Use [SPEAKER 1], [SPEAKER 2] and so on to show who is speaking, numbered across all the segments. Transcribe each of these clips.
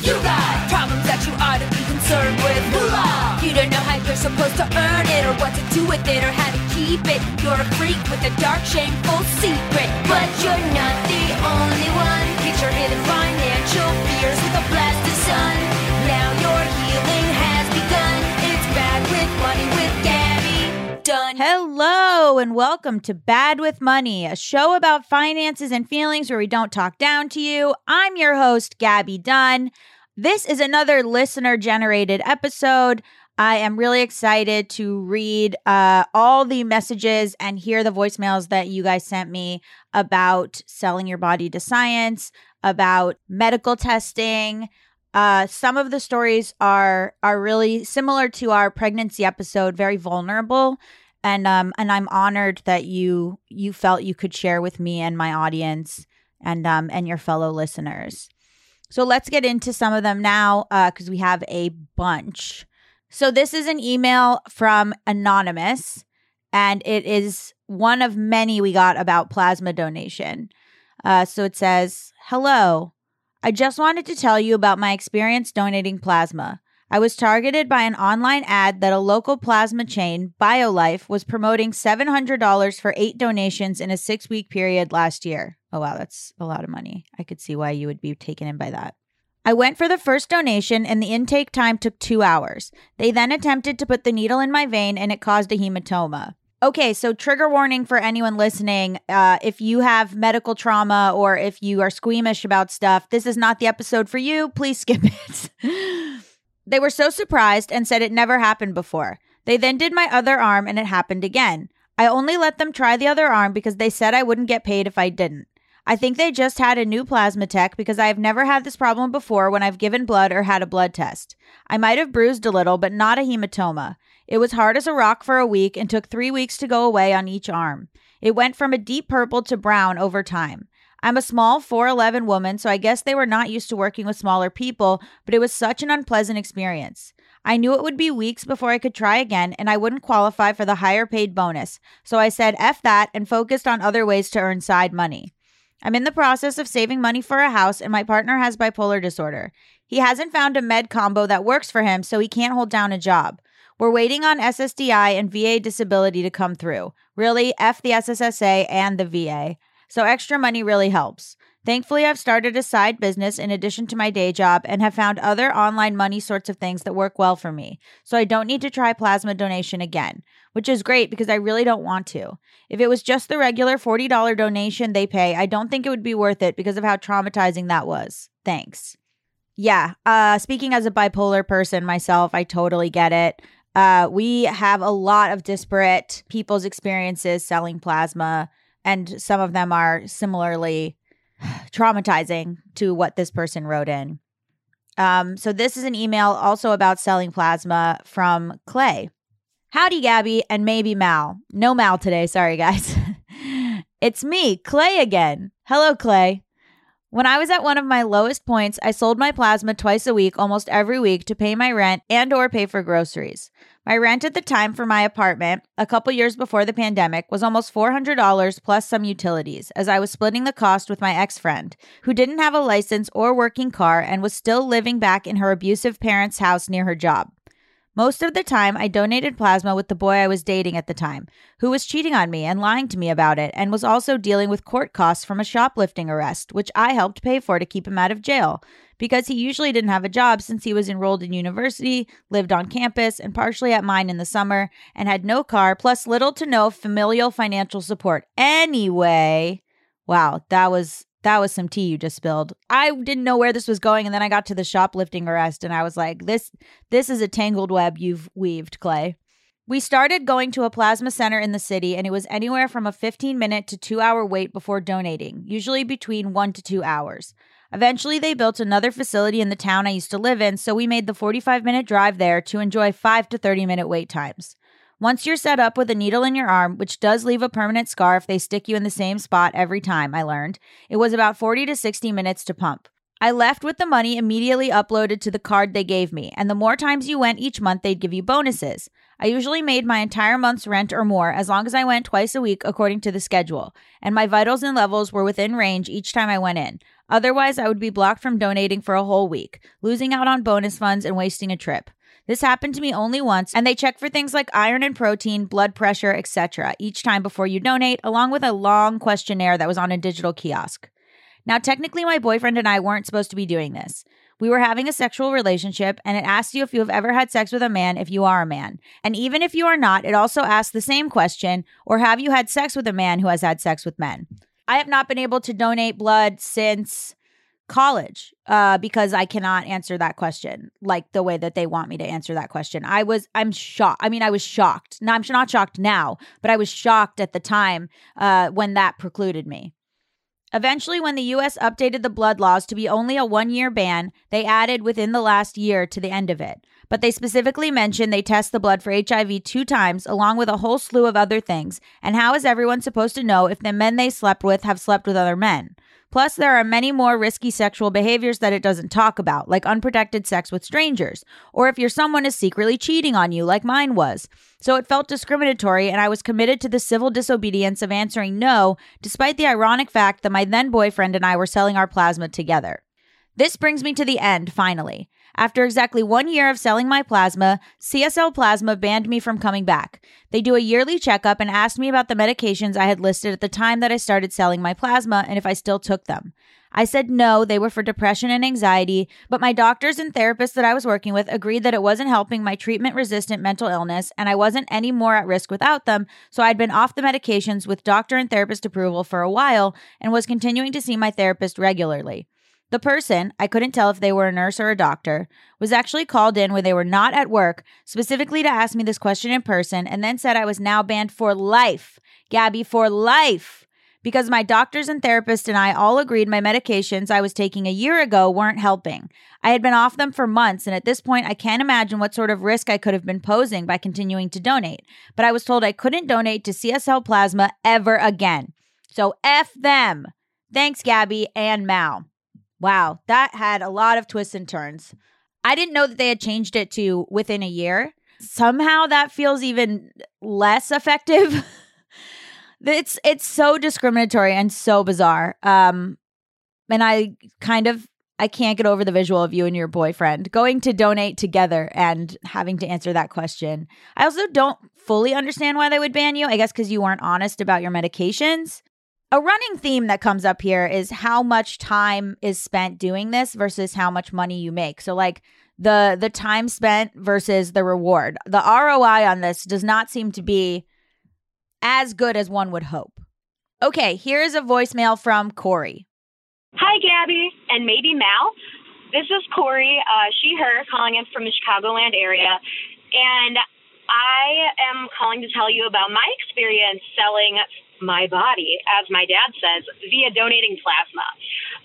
[SPEAKER 1] You got problems that you ought to be concerned with. Moolah! You don't know how you're supposed to earn it, or what to do with it, or how to keep it. You're a freak with a dark, shameful secret. But you're not the only one. Get your hidden financial fears with a blast of sun. Now your healing has begun. It's bad with money with Gabby Dunn.
[SPEAKER 2] Hello, and welcome to Bad with Money, a show about finances and feelings where we don't talk down to you. I'm your host, Gabby Dunn. This is another listener generated episode. I am really excited to read uh, all the messages and hear the voicemails that you guys sent me about selling your body to science, about medical testing. Uh, some of the stories are are really similar to our pregnancy episode, very vulnerable, and um and I'm honored that you you felt you could share with me and my audience and um and your fellow listeners. So let's get into some of them now because we have a bunch. So this is an email from Anonymous, and it is one of many we got about plasma donation. Uh, so it says, Hello. I just wanted to tell you about my experience donating plasma. I was targeted by an online ad that a local plasma chain, BioLife, was promoting $700 for eight donations in a six week period last year. Oh, wow, that's a lot of money. I could see why you would be taken in by that. I went for the first donation, and the intake time took two hours. They then attempted to put the needle in my vein, and it caused a hematoma. Okay, so trigger warning for anyone listening. Uh, if you have medical trauma or if you are squeamish about stuff, this is not the episode for you. Please skip it. they were so surprised and said it never happened before. They then did my other arm and it happened again. I only let them try the other arm because they said I wouldn't get paid if I didn't. I think they just had a new plasma tech because I have never had this problem before when I've given blood or had a blood test. I might have bruised a little, but not a hematoma. It was hard as a rock for a week and took three weeks to go away on each arm. It went from a deep purple to brown over time. I'm a small 4'11 woman, so I guess they were not used to working with smaller people, but it was such an unpleasant experience. I knew it would be weeks before I could try again, and I wouldn't qualify for the higher paid bonus, so I said F that and focused on other ways to earn side money. I'm in the process of saving money for a house, and my partner has bipolar disorder. He hasn't found a med combo that works for him, so he can't hold down a job. We're waiting on SSDI and VA disability to come through. Really, F the SSA and the VA. So extra money really helps. Thankfully, I've started a side business in addition to my day job and have found other online money sorts of things that work well for me. So I don't need to try plasma donation again, which is great because I really don't want to. If it was just the regular $40 donation they pay, I don't think it would be worth it because of how traumatizing that was. Thanks. Yeah, uh speaking as a bipolar person myself, I totally get it. Uh, we have a lot of disparate people's experiences selling plasma, and some of them are similarly traumatizing to what this person wrote in. Um, so, this is an email also about selling plasma from Clay. Howdy, Gabby, and maybe Mal. No Mal today. Sorry, guys. it's me, Clay, again. Hello, Clay. When I was at one of my lowest points, I sold my plasma twice a week, almost every week, to pay my rent and or pay for groceries. My rent at the time for my apartment, a couple years before the pandemic, was almost $400 plus some utilities, as I was splitting the cost with my ex-friend, who didn't have a license or working car and was still living back in her abusive parents' house near her job. Most of the time, I donated plasma with the boy I was dating at the time, who was cheating on me and lying to me about it, and was also dealing with court costs from a shoplifting arrest, which I helped pay for to keep him out of jail, because he usually didn't have a job since he was enrolled in university, lived on campus, and partially at mine in the summer, and had no car, plus little to no familial financial support. Anyway, wow, that was that was some tea you just spilled. I didn't know where this was going and then I got to the shoplifting arrest and I was like, this this is a tangled web you've weaved, Clay. We started going to a plasma center in the city and it was anywhere from a 15 minute to 2 hour wait before donating, usually between 1 to 2 hours. Eventually they built another facility in the town I used to live in, so we made the 45 minute drive there to enjoy 5 to 30 minute wait times. Once you're set up with a needle in your arm, which does leave a permanent scar if they stick you in the same spot every time, I learned, it was about 40 to 60 minutes to pump. I left with the money immediately uploaded to the card they gave me, and the more times you went each month, they'd give you bonuses. I usually made my entire month's rent or more as long as I went twice a week according to the schedule, and my vitals and levels were within range each time I went in. Otherwise, I would be blocked from donating for a whole week, losing out on bonus funds and wasting a trip. This happened to me only once, and they check for things like iron and protein, blood pressure, etc. each time before you donate, along with a long questionnaire that was on a digital kiosk. Now, technically, my boyfriend and I weren't supposed to be doing this. We were having a sexual relationship, and it asks you if you have ever had sex with a man if you are a man. And even if you are not, it also asks the same question or have you had sex with a man who has had sex with men? I have not been able to donate blood since college uh, because I cannot answer that question like the way that they want me to answer that question. I was, I'm shocked. I mean, I was shocked. Now, I'm not shocked now, but I was shocked at the time uh, when that precluded me. Eventually, when the US updated the blood laws to be only a one year ban, they added within the last year to the end of it. But they specifically mentioned they test the blood for HIV two times, along with a whole slew of other things. And how is everyone supposed to know if the men they slept with have slept with other men? Plus, there are many more risky sexual behaviors that it doesn't talk about, like unprotected sex with strangers, or if your someone is secretly cheating on you, like mine was. So it felt discriminatory, and I was committed to the civil disobedience of answering no, despite the ironic fact that my then boyfriend and I were selling our plasma together. This brings me to the end, finally. After exactly one year of selling my plasma, CSL Plasma banned me from coming back. They do a yearly checkup and asked me about the medications I had listed at the time that I started selling my plasma and if I still took them. I said no, they were for depression and anxiety, but my doctors and therapists that I was working with agreed that it wasn't helping my treatment resistant mental illness and I wasn't any more at risk without them, so I'd been off the medications with doctor and therapist approval for a while and was continuing to see my therapist regularly. The person, I couldn't tell if they were a nurse or a doctor, was actually called in when they were not at work, specifically to ask me this question in person, and then said I was now banned for life. Gabby, for life. Because my doctors and therapists and I all agreed my medications I was taking a year ago weren't helping. I had been off them for months, and at this point, I can't imagine what sort of risk I could have been posing by continuing to donate. But I was told I couldn't donate to CSL Plasma ever again. So F them. Thanks, Gabby and Mal. Wow, that had a lot of twists and turns. I didn't know that they had changed it to within a year. Somehow that feels even less effective. it's it's so discriminatory and so bizarre. Um and I kind of I can't get over the visual of you and your boyfriend going to donate together and having to answer that question. I also don't fully understand why they would ban you. I guess cuz you weren't honest about your medications a running theme that comes up here is how much time is spent doing this versus how much money you make. So like the the time spent versus the reward. The ROI on this does not seem to be as good as one would hope. Okay, here's a voicemail from Corey.
[SPEAKER 3] Hi, Gabby, and maybe Mal. This is Corey, uh, she, her, calling in from the Chicagoland area. And I am calling to tell you about my experience selling my body, as my dad says, via donating plasma.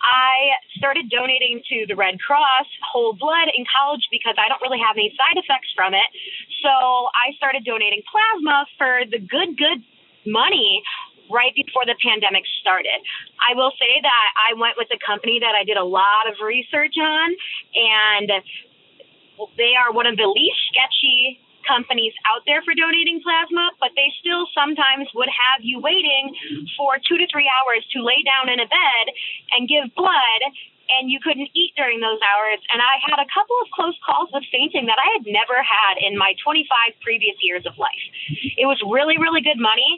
[SPEAKER 3] I started donating to the Red Cross whole blood in college because I don't really have any side effects from it. So I started donating plasma for the good, good money right before the pandemic started. I will say that I went with a company that I did a lot of research on, and they are one of the least sketchy companies out there for donating plasma, but they still sometimes would have you waiting for two to three hours to lay down in a bed and give blood and you couldn't eat during those hours. And I had a couple of close calls with fainting that I had never had in my 25 previous years of life. It was really, really good money.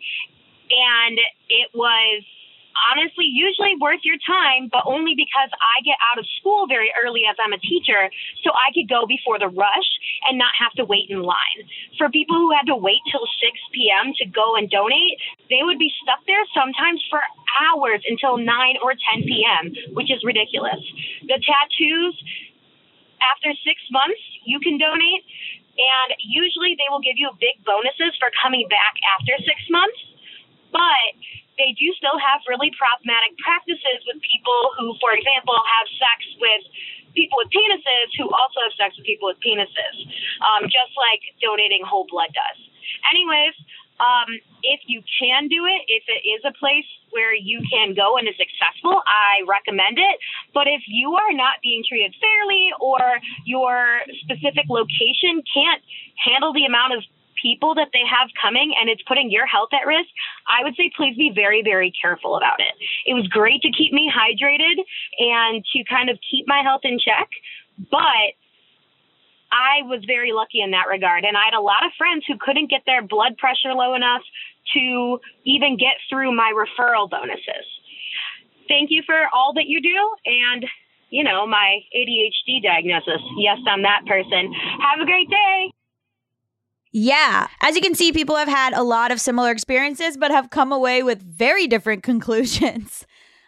[SPEAKER 3] And it was honestly usually worth your time, but only because I get out of school very early as I'm a teacher, so I could go before the rush and not have to wait in line. For people who had to wait till 6 p.m. to go and donate, they would be stuck there sometimes for hours until 9 or 10 p.m., which is ridiculous. The tattoos, after six months, you can donate, and usually they will give you big bonuses for coming back after six months. But they do still have really problematic practices with people who, for example, have sex with people with penises who also have sex with people with penises, um, just like donating whole blood does. Anyways, Um, if you can do it, if it is a place where you can go and is successful, I recommend it. But if you are not being treated fairly or your specific location can't handle the amount of people that they have coming and it's putting your health at risk, I would say please be very, very careful about it. It was great to keep me hydrated and to kind of keep my health in check, but I was very lucky in that regard. And I had a lot of friends who couldn't get their blood pressure low enough to even get through my referral bonuses. Thank you for all that you do. And, you know, my ADHD diagnosis. Yes, I'm that person. Have a great day.
[SPEAKER 2] Yeah. As you can see, people have had a lot of similar experiences, but have come away with very different conclusions.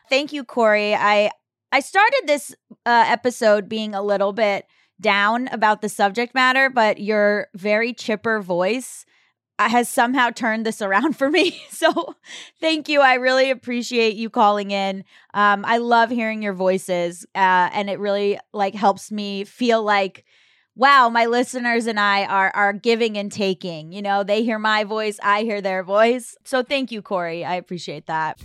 [SPEAKER 2] Thank you, Corey. I I started this uh, episode being a little bit down about the subject matter, but your very chipper voice uh, has somehow turned this around for me. So thank you. I really appreciate you calling in. Um, I love hearing your voices, uh, and it really like helps me feel like wow, my listeners and I are are giving and taking. You know, they hear my voice, I hear their voice. So thank you, Corey. I appreciate that.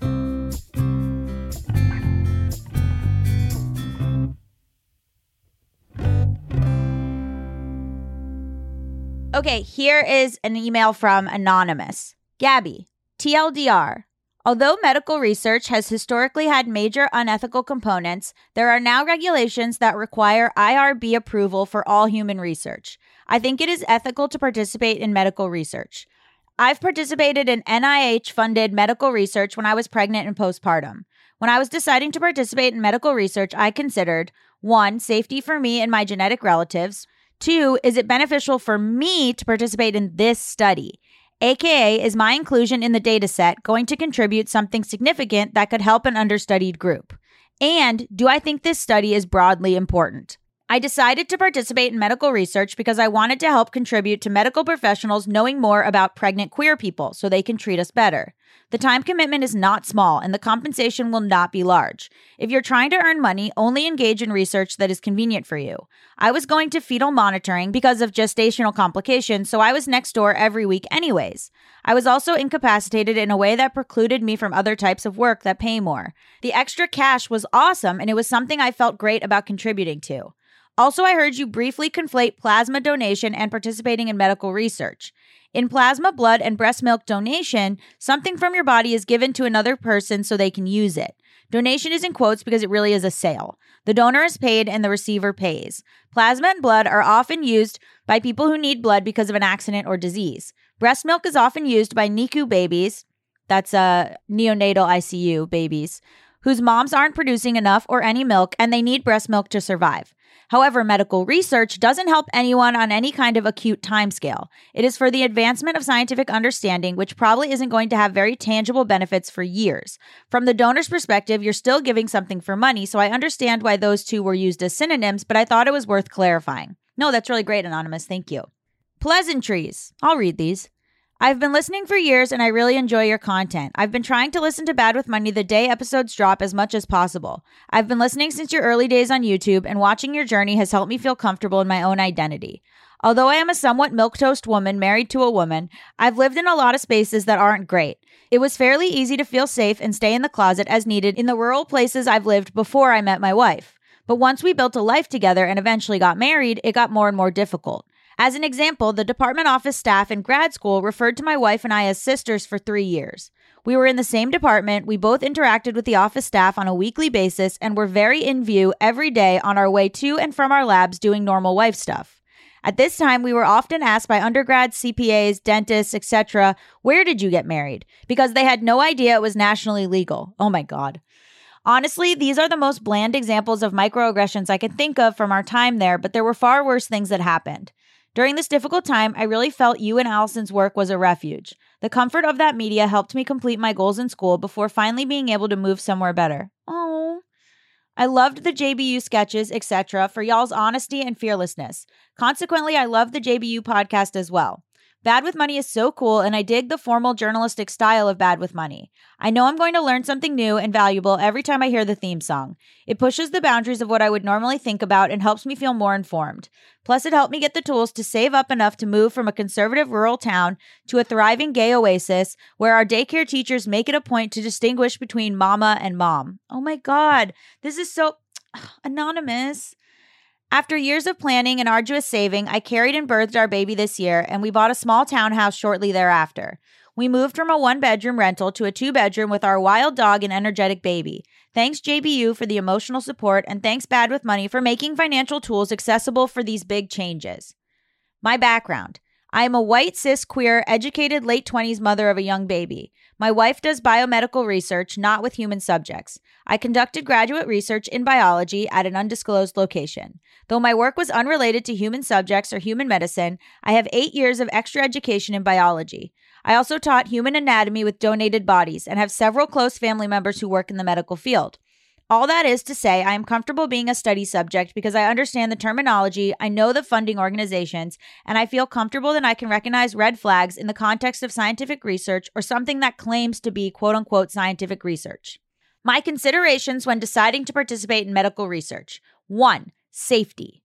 [SPEAKER 2] Okay, here is an email from Anonymous. Gabby, TLDR. Although medical research has historically had major unethical components, there are now regulations that require IRB approval for all human research. I think it is ethical to participate in medical research. I've participated in NIH funded medical research when I was pregnant and postpartum. When I was deciding to participate in medical research, I considered one, safety for me and my genetic relatives. Two, is it beneficial for me to participate in this study? AKA, is my inclusion in the dataset going to contribute something significant that could help an understudied group? And do I think this study is broadly important? I decided to participate in medical research because I wanted to help contribute to medical professionals knowing more about pregnant queer people so they can treat us better. The time commitment is not small and the compensation will not be large. If you're trying to earn money, only engage in research that is convenient for you. I was going to fetal monitoring because of gestational complications, so I was next door every week anyways. I was also incapacitated in a way that precluded me from other types of work that pay more. The extra cash was awesome and it was something I felt great about contributing to. Also, I heard you briefly conflate plasma donation and participating in medical research. In plasma, blood, and breast milk donation, something from your body is given to another person so they can use it. Donation is in quotes because it really is a sale. The donor is paid and the receiver pays. Plasma and blood are often used by people who need blood because of an accident or disease. Breast milk is often used by NICU babies, that's uh, neonatal ICU babies, whose moms aren't producing enough or any milk and they need breast milk to survive. However, medical research doesn't help anyone on any kind of acute timescale. It is for the advancement of scientific understanding, which probably isn't going to have very tangible benefits for years. From the donor's perspective, you're still giving something for money, so I understand why those two were used as synonyms, but I thought it was worth clarifying. No, that's really great, Anonymous. Thank you. Pleasantries. I'll read these. I've been listening for years and I really enjoy your content. I've been trying to listen to Bad with Money the day episodes drop as much as possible. I've been listening since your early days on YouTube, and watching your journey has helped me feel comfortable in my own identity. Although I am a somewhat milquetoast woman married to a woman, I've lived in a lot of spaces that aren't great. It was fairly easy to feel safe and stay in the closet as needed in the rural places I've lived before I met my wife. But once we built a life together and eventually got married, it got more and more difficult. As an example, the department office staff in grad school referred to my wife and I as sisters for three years. We were in the same department, we both interacted with the office staff on a weekly basis, and were very in view every day on our way to and from our labs doing normal wife stuff. At this time, we were often asked by undergrads, CPAs, dentists, etc., where did you get married? Because they had no idea it was nationally legal. Oh my God. Honestly, these are the most bland examples of microaggressions I can think of from our time there, but there were far worse things that happened. During this difficult time, I really felt you and Allison's work was a refuge. The comfort of that media helped me complete my goals in school before finally being able to move somewhere better. Oh. I loved the JBU sketches, etc., for y'all's honesty and fearlessness. Consequently, I loved the JBU podcast as well. Bad with Money is so cool, and I dig the formal journalistic style of Bad with Money. I know I'm going to learn something new and valuable every time I hear the theme song. It pushes the boundaries of what I would normally think about and helps me feel more informed. Plus, it helped me get the tools to save up enough to move from a conservative rural town to a thriving gay oasis where our daycare teachers make it a point to distinguish between mama and mom. Oh my God, this is so anonymous. After years of planning and arduous saving, I carried and birthed our baby this year, and we bought a small townhouse shortly thereafter. We moved from a one bedroom rental to a two bedroom with our wild dog and energetic baby. Thanks, JBU, for the emotional support, and thanks, Bad with Money, for making financial tools accessible for these big changes. My background I am a white, cis, queer, educated late 20s mother of a young baby. My wife does biomedical research, not with human subjects. I conducted graduate research in biology at an undisclosed location. Though my work was unrelated to human subjects or human medicine, I have eight years of extra education in biology. I also taught human anatomy with donated bodies and have several close family members who work in the medical field. All that is to say, I am comfortable being a study subject because I understand the terminology, I know the funding organizations, and I feel comfortable that I can recognize red flags in the context of scientific research or something that claims to be quote unquote scientific research. My considerations when deciding to participate in medical research 1. Safety.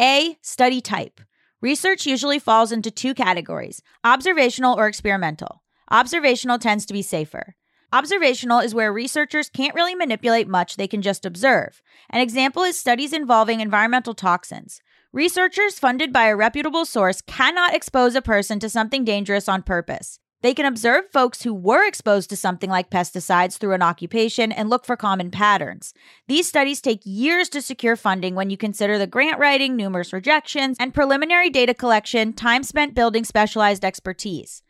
[SPEAKER 2] A. Study type. Research usually falls into two categories observational or experimental. Observational tends to be safer. Observational is where researchers can't really manipulate much, they can just observe. An example is studies involving environmental toxins. Researchers funded by a reputable source cannot expose a person to something dangerous on purpose. They can observe folks who were exposed to something like pesticides through an occupation and look for common patterns. These studies take years to secure funding when you consider the grant writing, numerous rejections, and preliminary data collection, time spent building specialized expertise.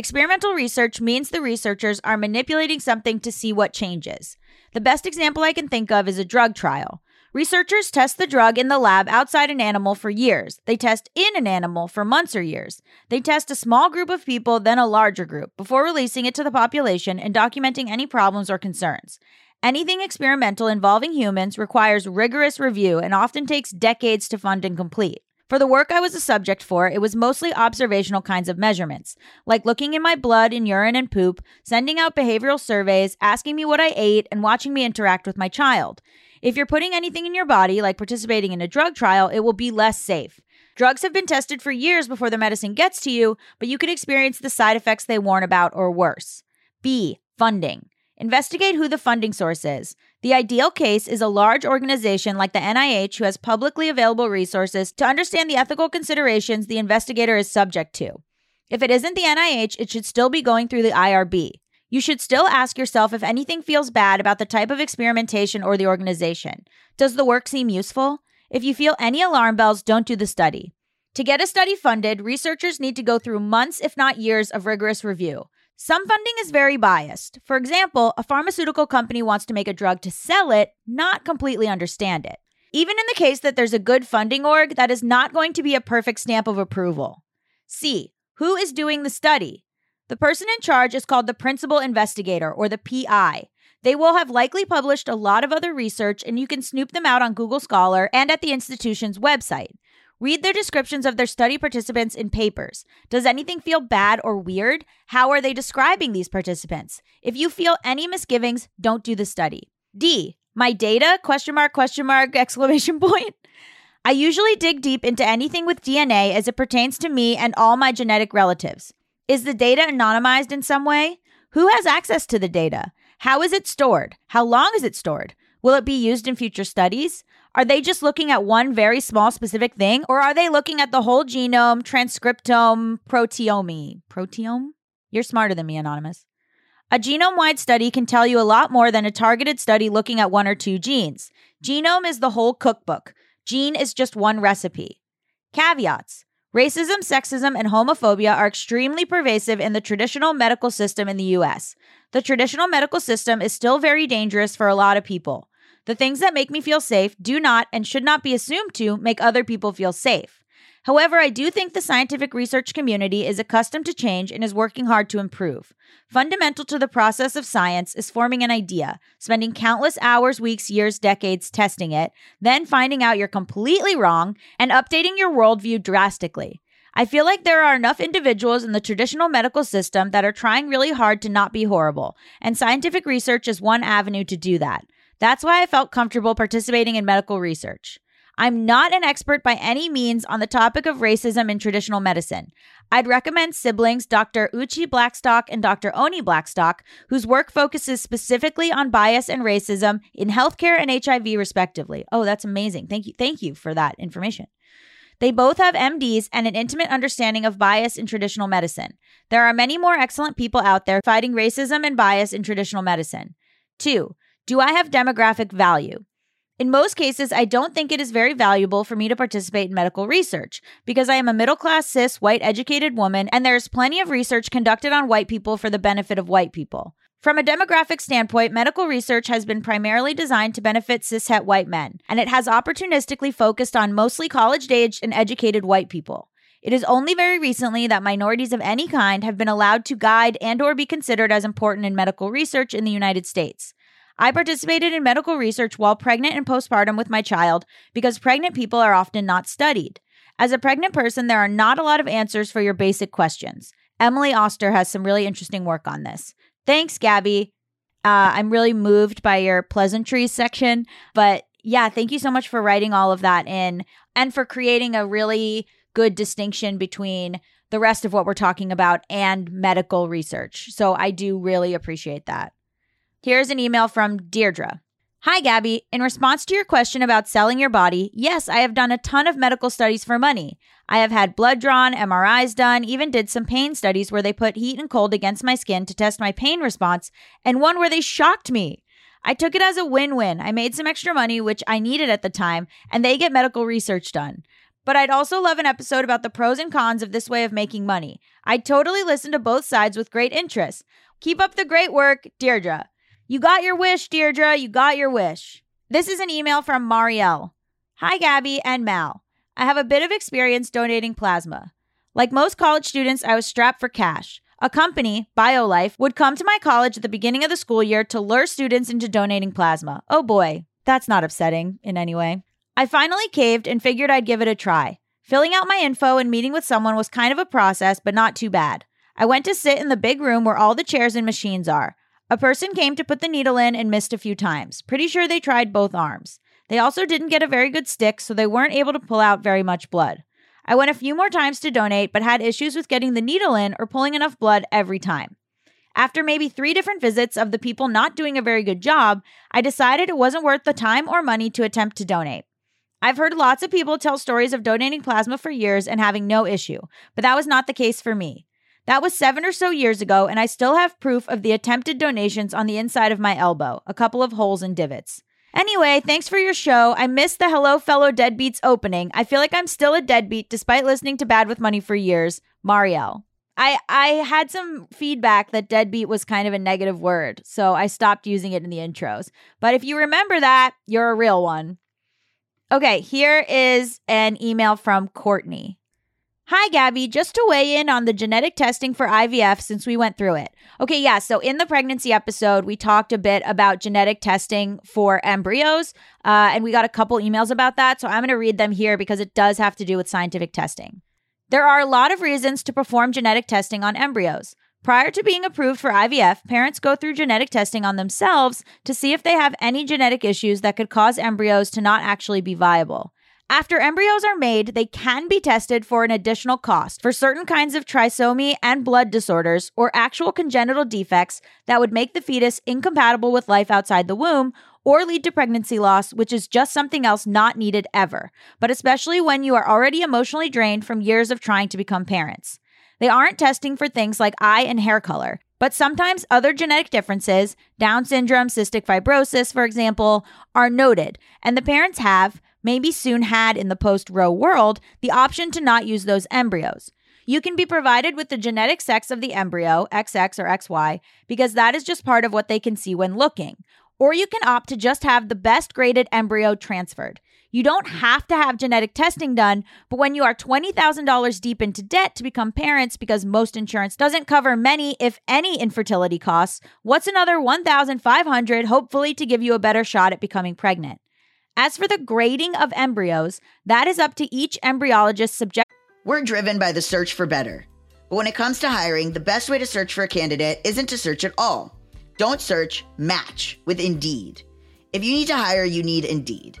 [SPEAKER 2] Experimental research means the researchers are manipulating something to see what changes. The best example I can think of is a drug trial. Researchers test the drug in the lab outside an animal for years. They test in an animal for months or years. They test a small group of people, then a larger group, before releasing it to the population and documenting any problems or concerns. Anything experimental involving humans requires rigorous review and often takes decades to fund and complete. For the work I was a subject for, it was mostly observational kinds of measurements, like looking in my blood and urine and poop, sending out behavioral surveys, asking me what I ate, and watching me interact with my child. If you're putting anything in your body, like participating in a drug trial, it will be less safe. Drugs have been tested for years before the medicine gets to you, but you could experience the side effects they warn about or worse. B. Funding. Investigate who the funding source is. The ideal case is a large organization like the NIH who has publicly available resources to understand the ethical considerations the investigator is subject to. If it isn't the NIH, it should still be going through the IRB. You should still ask yourself if anything feels bad about the type of experimentation or the organization. Does the work seem useful? If you feel any alarm bells, don't do the study. To get a study funded, researchers need to go through months, if not years, of rigorous review. Some funding is very biased. For example, a pharmaceutical company wants to make a drug to sell it, not completely understand it. Even in the case that there's a good funding org, that is not going to be a perfect stamp of approval. C. Who is doing the study? The person in charge is called the principal investigator, or the PI. They will have likely published a lot of other research, and you can snoop them out on Google Scholar and at the institution's website. Read their descriptions of their study participants in papers. Does anything feel bad or weird? How are they describing these participants? If you feel any misgivings, don't do the study. D. My data? Question mark, question mark, exclamation point. I usually dig deep into anything with DNA as it pertains to me and all my genetic relatives. Is the data anonymized in some way? Who has access to the data? How is it stored? How long is it stored? Will it be used in future studies? Are they just looking at one very small specific thing, or are they looking at the whole genome, transcriptome, proteome? Proteome? You're smarter than me, Anonymous. A genome wide study can tell you a lot more than a targeted study looking at one or two genes. Genome is the whole cookbook, gene is just one recipe. Caveats Racism, sexism, and homophobia are extremely pervasive in the traditional medical system in the US. The traditional medical system is still very dangerous for a lot of people. The things that make me feel safe do not and should not be assumed to make other people feel safe. However, I do think the scientific research community is accustomed to change and is working hard to improve. Fundamental to the process of science is forming an idea, spending countless hours, weeks, years, decades testing it, then finding out you're completely wrong and updating your worldview drastically. I feel like there are enough individuals in the traditional medical system that are trying really hard to not be horrible, and scientific research is one avenue to do that. That's why I felt comfortable participating in medical research. I'm not an expert by any means on the topic of racism in traditional medicine. I'd recommend siblings Dr. Uché Blackstock and Dr. Oni Blackstock, whose work focuses specifically on bias and racism in healthcare and HIV respectively. Oh, that's amazing. Thank you. Thank you for that information. They both have MDs and an intimate understanding of bias in traditional medicine. There are many more excellent people out there fighting racism and bias in traditional medicine. 2. Do I have demographic value? In most cases, I don't think it is very valuable for me to participate in medical research because I am a middle class, cis, white, educated woman, and there is plenty of research conducted on white people for the benefit of white people. From a demographic standpoint, medical research has been primarily designed to benefit cishet white men, and it has opportunistically focused on mostly college aged and educated white people. It is only very recently that minorities of any kind have been allowed to guide and or be considered as important in medical research in the United States. I participated in medical research while pregnant and postpartum with my child because pregnant people are often not studied. As a pregnant person, there are not a lot of answers for your basic questions. Emily Oster has some really interesting work on this. Thanks, Gabby. Uh, I'm really moved by your pleasantries section. But yeah, thank you so much for writing all of that in and for creating a really good distinction between the rest of what we're talking about and medical research. So I do really appreciate that. Here's an email from Deirdre. Hi, Gabby. In response to your question about selling your body, yes, I have done a ton of medical studies for money. I have had blood drawn, MRIs done, even did some pain studies where they put heat and cold against my skin to test my pain response, and one where they shocked me. I took it as a win win. I made some extra money, which I needed at the time, and they get medical research done. But I'd also love an episode about the pros and cons of this way of making money. I'd totally listen to both sides with great interest. Keep up the great work, Deirdre. You got your wish, Deirdre. You got your wish. This is an email from Marielle. Hi, Gabby and Mal. I have a bit of experience donating plasma. Like most college students, I was strapped for cash. A company, BioLife, would come to my college at the beginning of the school year to lure students into donating plasma. Oh boy, that's not upsetting in any way. I finally caved and figured I'd give it a try. Filling out my info and meeting with someone was kind of a process, but not too bad. I went to sit in the big room where all the chairs and machines are. A person came to put the needle in and missed a few times. Pretty sure they tried both arms. They also didn't get a very good stick, so they weren't able to pull out very much blood. I went a few more times to donate, but had issues with getting the needle in or pulling enough blood every time. After maybe three different visits of the people not doing a very good job, I decided it wasn't worth the time or money to attempt to donate. I've heard lots of people tell stories of donating plasma for years and having no issue, but that was not the case for me. That was seven or so years ago, and I still have proof of the attempted donations on the inside of my elbow, a couple of holes and divots. Anyway, thanks for your show. I missed the Hello Fellow Deadbeats opening. I feel like I'm still a deadbeat despite listening to Bad with Money for years. Marielle. I, I had some feedback that deadbeat was kind of a negative word, so I stopped using it in the intros. But if you remember that, you're a real one. Okay, here is an email from Courtney. Hi, Gabby. Just to weigh in on the genetic testing for IVF since we went through it. Okay, yeah. So in the pregnancy episode, we talked a bit about genetic testing for embryos, uh, and we got a couple emails about that. So I'm going to read them here because it does have to do with scientific testing. There are a lot of reasons to perform genetic testing on embryos. Prior to being approved for IVF, parents go through genetic testing on themselves to see if they have any genetic issues that could cause embryos to not actually be viable. After embryos are made, they can be tested for an additional cost for certain kinds of trisomy and blood disorders or actual congenital defects that would make the fetus incompatible with life outside the womb or lead to pregnancy loss, which is just something else not needed ever, but especially when you are already emotionally drained from years of trying to become parents. They aren't testing for things like eye and hair color, but sometimes other genetic differences, Down syndrome, cystic fibrosis, for example, are noted, and the parents have, maybe soon had in the post Roe world, the option to not use those embryos. You can be provided with the genetic sex of the embryo, XX or XY, because that is just part of what they can see when looking. Or you can opt to just have the best graded embryo transferred. You don't have to have genetic testing done, but when you are $20,000 deep into debt to become parents because most insurance doesn't cover many, if any, infertility costs, what's another 1,500 hopefully to give you a better shot at becoming pregnant? As for the grading of embryos, that is up to each embryologist subject
[SPEAKER 4] We're driven by the search for better. But when it comes to hiring, the best way to search for a candidate isn't to search at all. Don't search, match with Indeed. If you need to hire, you need Indeed.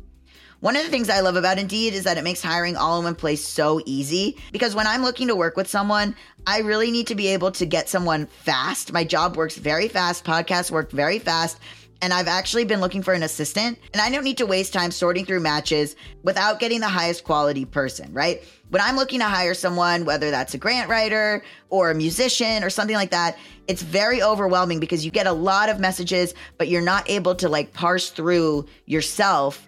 [SPEAKER 4] One of the things I love about Indeed is that it makes hiring all in one place so easy because when I'm looking to work with someone, I really need to be able to get someone fast. My job works very fast, podcasts work very fast. And I've actually been looking for an assistant, and I don't need to waste time sorting through matches without getting the highest quality person, right? When I'm looking to hire someone, whether that's a grant writer or a musician or something like that, it's very overwhelming because you get a lot of messages, but you're not able to like parse through yourself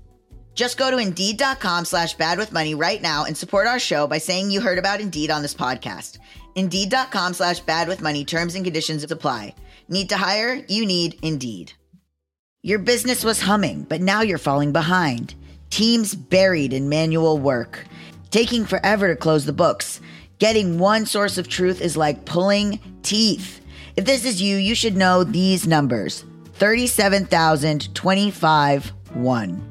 [SPEAKER 4] Just go to Indeed.com slash bad with money right now and support our show by saying you heard about Indeed on this podcast. Indeed.com slash bad with money terms and conditions apply. Need to hire? You need Indeed. Your business was humming, but now you're falling behind. Teams buried in manual work, taking forever to close the books. Getting one source of truth is like pulling teeth. If this is you, you should know these numbers 37,025 1.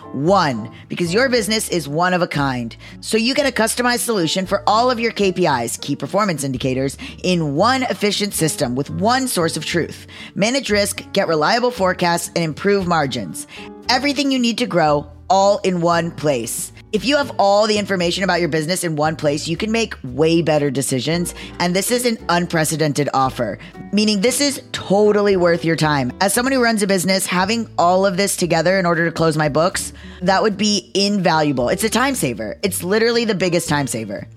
[SPEAKER 4] One, because your business is one of a kind. So you get a customized solution for all of your KPIs, key performance indicators, in one efficient system with one source of truth. Manage risk, get reliable forecasts, and improve margins. Everything you need to grow all in one place. If you have all the information about your business in one place, you can make way better decisions. And this is an unprecedented offer, meaning this is totally worth your time. As someone who runs a business, having all of this together in order to close my books, that would be invaluable. It's a time saver. It's literally the biggest time saver.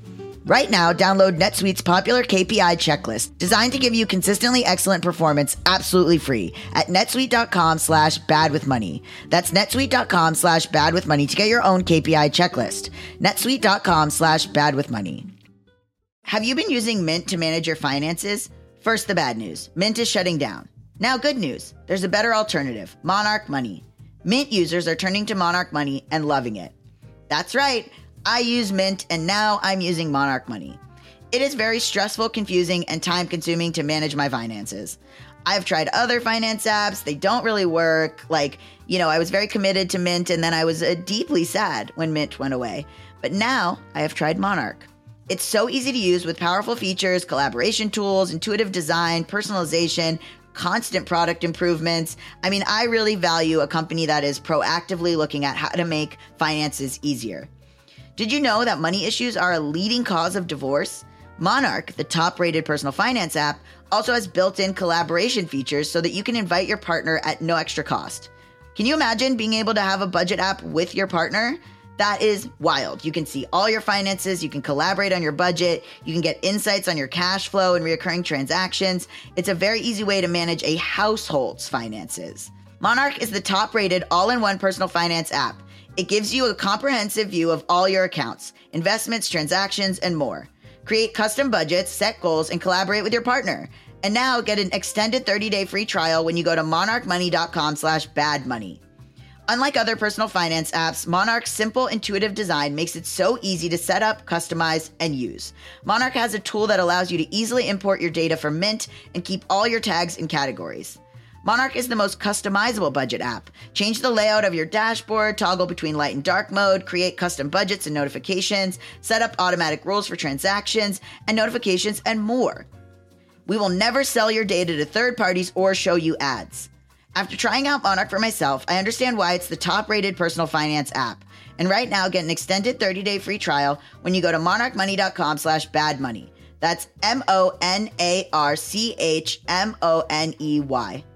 [SPEAKER 4] Right now, download NetSuite's popular KPI checklist, designed to give you consistently excellent performance absolutely free at netsuite.com slash bad with money. That's netsuite.com slash bad with money to get your own KPI checklist. netsuite.com slash bad with money. Have you been using Mint to manage your finances? First, the bad news Mint is shutting down. Now, good news there's a better alternative Monarch Money. Mint users are turning to Monarch Money and loving it. That's right. I use Mint and now I'm using Monarch Money. It is very stressful, confusing, and time consuming to manage my finances. I've tried other finance apps, they don't really work. Like, you know, I was very committed to Mint and then I was uh, deeply sad when Mint went away. But now I have tried Monarch. It's so easy to use with powerful features, collaboration tools, intuitive design, personalization, constant product improvements. I mean, I really value a company that is proactively looking at how to make finances easier. Did you know that money issues are a leading cause of divorce? Monarch, the top rated personal finance app, also has built in collaboration features so that you can invite your partner at no extra cost. Can you imagine being able to have a budget app with your partner? That is wild. You can see all your finances, you can collaborate on your budget, you can get insights on your cash flow and recurring transactions. It's a very easy way to manage a household's finances. Monarch is the top rated all in one personal finance app. It gives you a comprehensive view of all your accounts, investments, transactions, and more. Create custom budgets, set goals, and collaborate with your partner. And now get an extended 30-day free trial when you go to monarchmoney.com slash badmoney. Unlike other personal finance apps, Monarch's simple, intuitive design makes it so easy to set up, customize, and use. Monarch has a tool that allows you to easily import your data from Mint and keep all your tags and categories. Monarch is the most customizable budget app. Change the layout of your dashboard, toggle between light and dark mode, create custom budgets and notifications, set up automatic rules for transactions and notifications, and more. We will never sell your data to third parties or show you ads. After trying out Monarch for myself, I understand why it's the top rated personal finance app. And right now, get an extended 30 day free trial when you go to monarchmoney.com slash bad money. That's M O N A R C H M O N E Y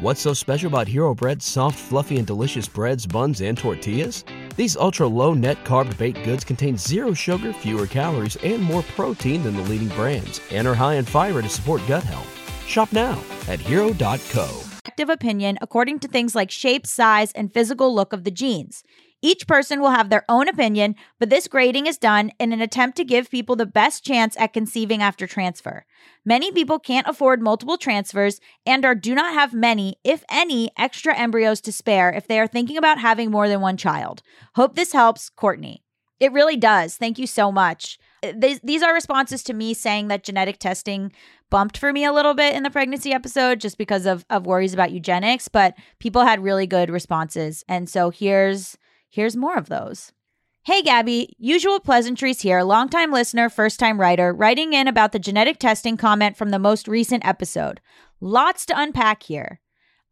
[SPEAKER 5] What's so special about Hero Bread's soft, fluffy, and delicious breads, buns, and tortillas? These ultra low net carb baked goods contain zero sugar, fewer calories, and more protein than the leading brands, and are high in fiber to support gut health. Shop now at hero.co.
[SPEAKER 2] Active opinion according to things like shape, size, and physical look of the genes. Each person will have their own opinion, but this grading is done in an attempt to give people the best chance at conceiving after transfer. Many people can't afford multiple transfers and or do not have many, if any, extra embryos to spare if they are thinking about having more than one child. Hope this helps, Courtney. It really does. Thank you so much. Uh, these, these are responses to me saying that genetic testing bumped for me a little bit in the pregnancy episode just because of, of worries about eugenics, but people had really good responses. And so here's Here's more of those. Hey, Gabby, usual pleasantries here, longtime listener, first time writer, writing in about the genetic testing comment from the most recent episode. Lots to unpack here.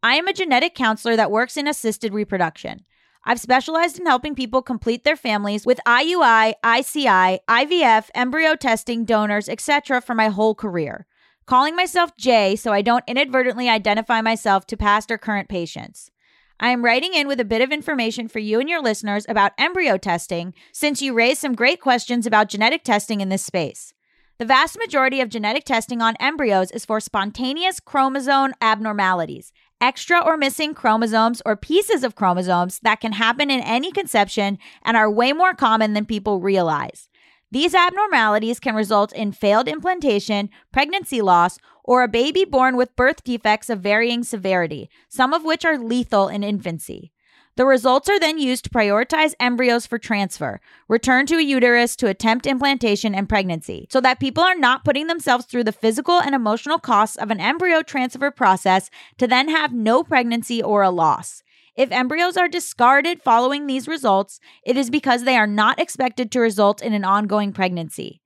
[SPEAKER 2] I am a genetic counselor that works in assisted reproduction. I've specialized in helping people complete their families with IUI, ICI, IVF, embryo testing, donors, etc. for my whole career. Calling myself Jay so I don't inadvertently identify myself to past or current patients. I am writing in with a bit of information for you and your listeners about embryo testing, since you raised some great questions about genetic testing in this space. The vast majority of genetic testing on embryos is for spontaneous chromosome abnormalities, extra or missing chromosomes or pieces of chromosomes that can happen in any conception and are way more common than people realize. These abnormalities can result in failed implantation, pregnancy loss, or a baby born with birth defects of varying severity, some of which are lethal in infancy. The results are then used to prioritize embryos for transfer, return to a uterus to attempt implantation and pregnancy, so that people are not putting themselves through the physical and emotional costs of an embryo transfer process to then have no pregnancy or a loss. If embryos are discarded following these results, it is because they are not expected to result in an ongoing pregnancy.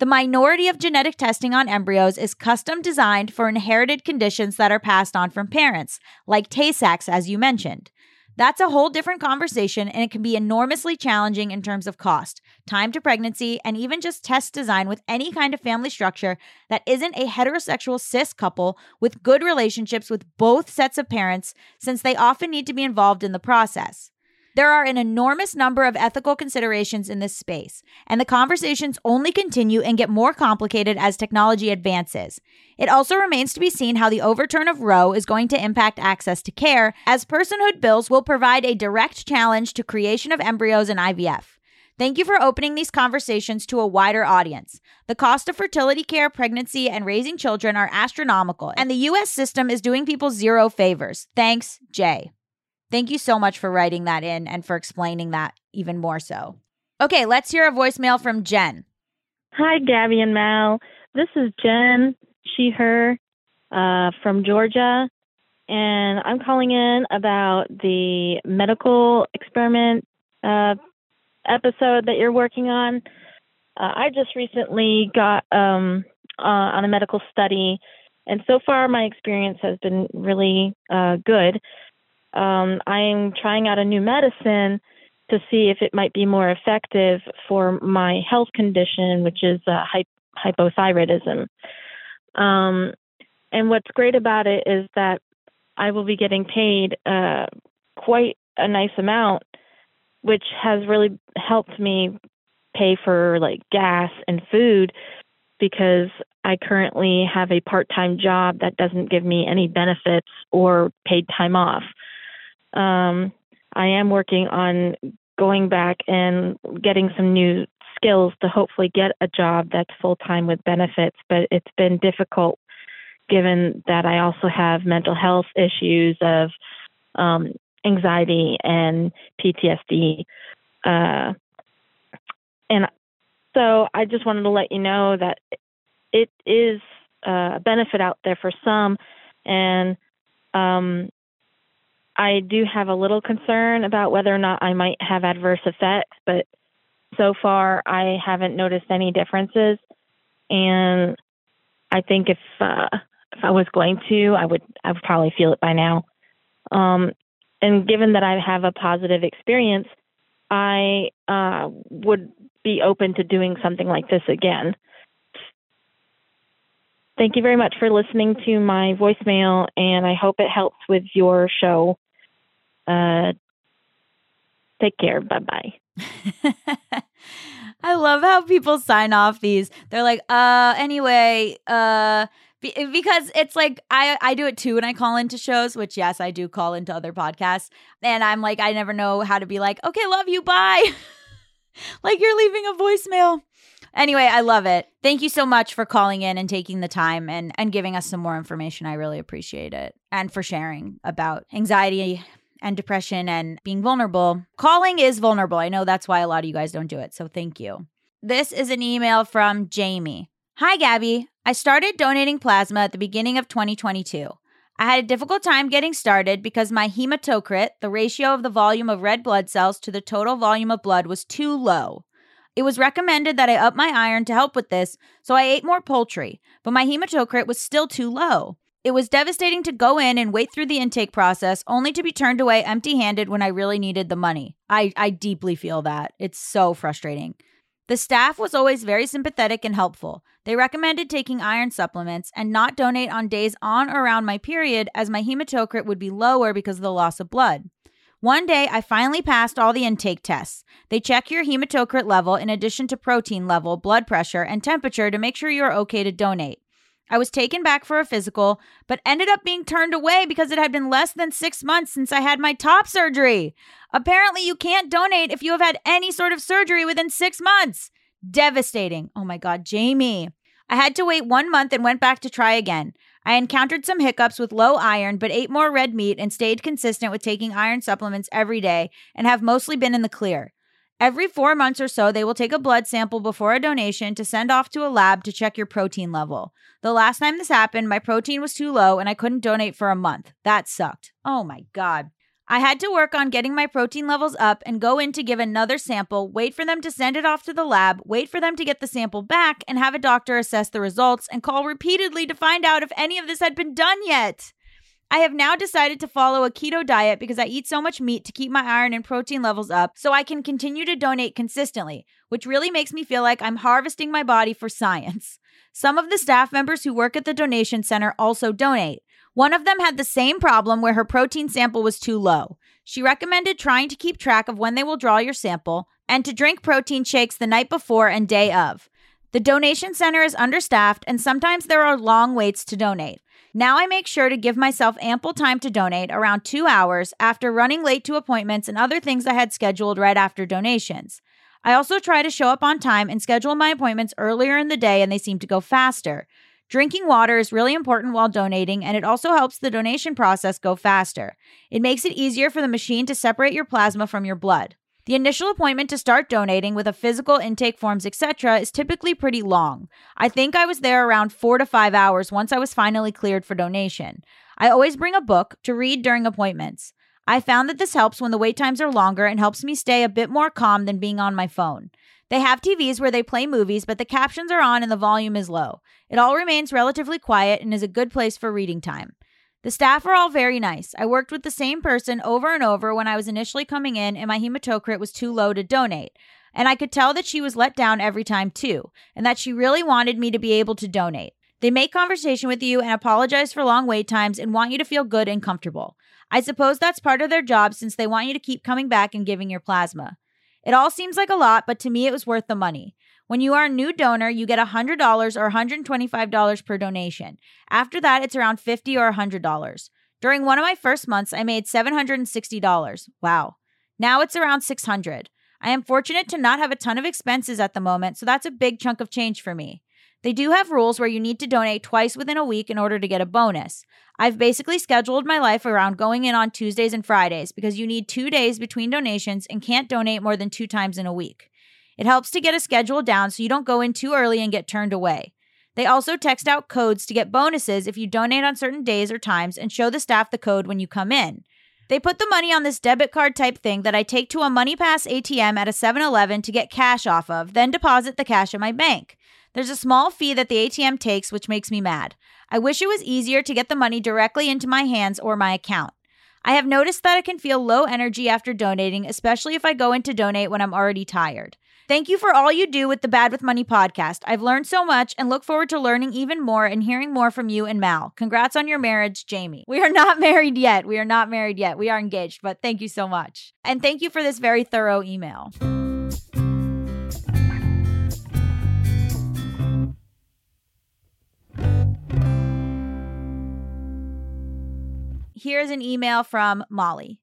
[SPEAKER 2] The minority of genetic testing on embryos is custom designed for inherited conditions that are passed on from parents, like Tay Sachs, as you mentioned. That's a whole different conversation, and it can be enormously challenging in terms of cost, time to pregnancy, and even just test design with any kind of family structure that isn't a heterosexual cis couple with good relationships with both sets of parents, since they often need to be involved in the process. There are an enormous number of ethical considerations in this space, and the conversations only continue and get more complicated as technology advances. It also remains to be seen how the overturn of Roe is going to impact access to care, as personhood bills will provide a direct challenge to creation of embryos and IVF. Thank you for opening these conversations to a wider audience. The cost of fertility care, pregnancy, and raising children are astronomical, and the U.S. system is doing people zero favors. Thanks, Jay. Thank you so much for writing that in and for explaining that even more so. Okay, let's hear a voicemail from Jen.
[SPEAKER 6] Hi, Gabby and Mal. This is Jen, she, her, uh, from Georgia. and I'm calling in about the medical experiment uh, episode that you're working on. Uh, I just recently got um, uh, on a medical study, and so far my experience has been really uh, good. Um, I'm trying out a new medicine to see if it might be more effective for my health condition, which is uh, hypothyroidism. Um, and what's great about it is that I will be getting paid uh, quite a nice amount, which has really helped me pay for like gas and food because I currently have a part time job that doesn't give me any benefits or paid time off. Um, I am working on going back and getting some new skills to hopefully get a job that's full time with benefits, but it's been difficult given that I also have mental health issues of um, anxiety and PTSD. Uh, and so I just wanted to let you know that it is a benefit out there for some. And um, I do have a little concern about whether or not I might have adverse effects, but so far I haven't noticed any differences. And I think if uh, if I was going to, I would I would probably feel it by now. Um, and given that I have a positive experience, I uh, would be open to doing something like this again. Thank you very much for listening to my voicemail, and I hope it helps with your show. Uh, take care. Bye bye.
[SPEAKER 2] I love how people sign off these. They're like, uh, anyway, uh, be- because it's like I I do it too when I call into shows, which yes, I do call into other podcasts, and I'm like I never know how to be like, okay, love you, bye. like you're leaving a voicemail. Anyway, I love it. Thank you so much for calling in and taking the time and and giving us some more information. I really appreciate it. And for sharing about anxiety and depression and being vulnerable. Calling is vulnerable. I know that's why a lot of you guys don't do it. So thank you. This is an email from Jamie. Hi, Gabby. I started donating plasma at the beginning of 2022. I had a difficult time getting started because my hematocrit, the ratio of the volume of red blood cells to the total volume of blood, was too low. It was recommended that I up my iron to help with this, so I ate more poultry, but my hematocrit was still too low. It was devastating to go in and wait through the intake process only to be turned away empty handed when I really needed the money. I, I deeply feel that. It's so frustrating. The staff was always very sympathetic and helpful. They recommended taking iron supplements and not donate on days on or around my period as my hematocrit would be lower because of the loss of blood. One day, I finally passed all the intake tests. They check your hematocrit level in addition to protein level, blood pressure, and temperature to make sure you're okay to donate. I was taken back for a physical, but ended up being turned away because it had been less than six months since I had my top surgery. Apparently, you can't donate if you have had any sort of surgery within six months. Devastating. Oh my God, Jamie. I had to wait one month and went back to try again. I encountered some hiccups with low iron, but ate more red meat and stayed consistent with taking iron supplements every day and have mostly been in the clear. Every four months or so, they will take a blood sample before a donation to send off to a lab to check your protein level. The last time this happened, my protein was too low and I couldn't donate for a month. That sucked. Oh my God. I had to work on getting my protein levels up and go in to give another sample, wait for them to send it off to the lab, wait for them to get the sample back, and have a doctor assess the results and call repeatedly to find out if any of this had been done yet. I have now decided to follow a keto diet because I eat so much meat to keep my iron and protein levels up so I can continue to donate consistently, which really makes me feel like I'm harvesting my body for science. Some of the staff members who work at the donation center also donate. One of them had the same problem where her protein sample was too low. She recommended trying to keep track of when they will draw your sample and to drink protein shakes the night before and day of. The donation center is understaffed and sometimes there are long waits to donate. Now I make sure to give myself ample time to donate around two hours after running late to appointments and other things I had scheduled right after donations. I also try to show up on time and schedule my appointments earlier in the day, and they seem to go faster. Drinking water is really important while donating, and it also helps the donation process go faster. It makes it easier for the machine to separate your plasma from your blood. The initial appointment to start donating with a physical intake forms, etc., is typically pretty long. I think I was there around four to five hours once I was finally cleared for donation. I always bring a book to read during appointments. I found that this helps when the wait times are longer and helps me stay a bit more calm than being on my phone. They have TVs where they play movies, but the captions are on and the volume is low. It all remains relatively quiet and is a good place for reading time. The staff are all very nice. I worked with the same person over and over when I was initially coming in, and my hematocrit was too low to donate. And I could tell that she was let down every time, too, and that she really wanted me to be able to donate. They make conversation with you and apologize for long wait times and want you to feel good and comfortable. I suppose that's part of their job since they want you to keep coming back and giving your plasma. It all seems like a lot, but to me, it was worth the money. When you are a new donor, you get $100 or $125 per donation. After that, it's around 50 or $100. During one of my first months, I made $760. Wow. Now it's around $600. I am fortunate to not have a ton of expenses at the moment, so that's a big chunk of change for me. They do have rules where you need to donate twice within a week in order to get a bonus. I've basically scheduled my life around going in on Tuesdays and Fridays because you need two days between donations and can't donate more than two times in a week. It helps to get a schedule down so you don't go in too early and get turned away. They also text out codes to get bonuses if you donate on certain days or times and show the staff the code when you come in. They put the money on this debit card type thing that I take to a MoneyPass ATM at a 7 Eleven to get cash off of, then deposit the cash in my bank. There's a small fee that the ATM takes, which makes me mad. I wish it was easier to get the money directly into my hands or my account. I have noticed that I can feel low energy after donating, especially if I go in to donate when I'm already tired. Thank you for all you do with the Bad with Money podcast. I've learned so much and look forward to learning even more and hearing more from you and Mal. Congrats on your marriage, Jamie. We are not married yet. We are not married yet. We are engaged, but thank you so much. And thank you for this very thorough email. Here's an email from Molly.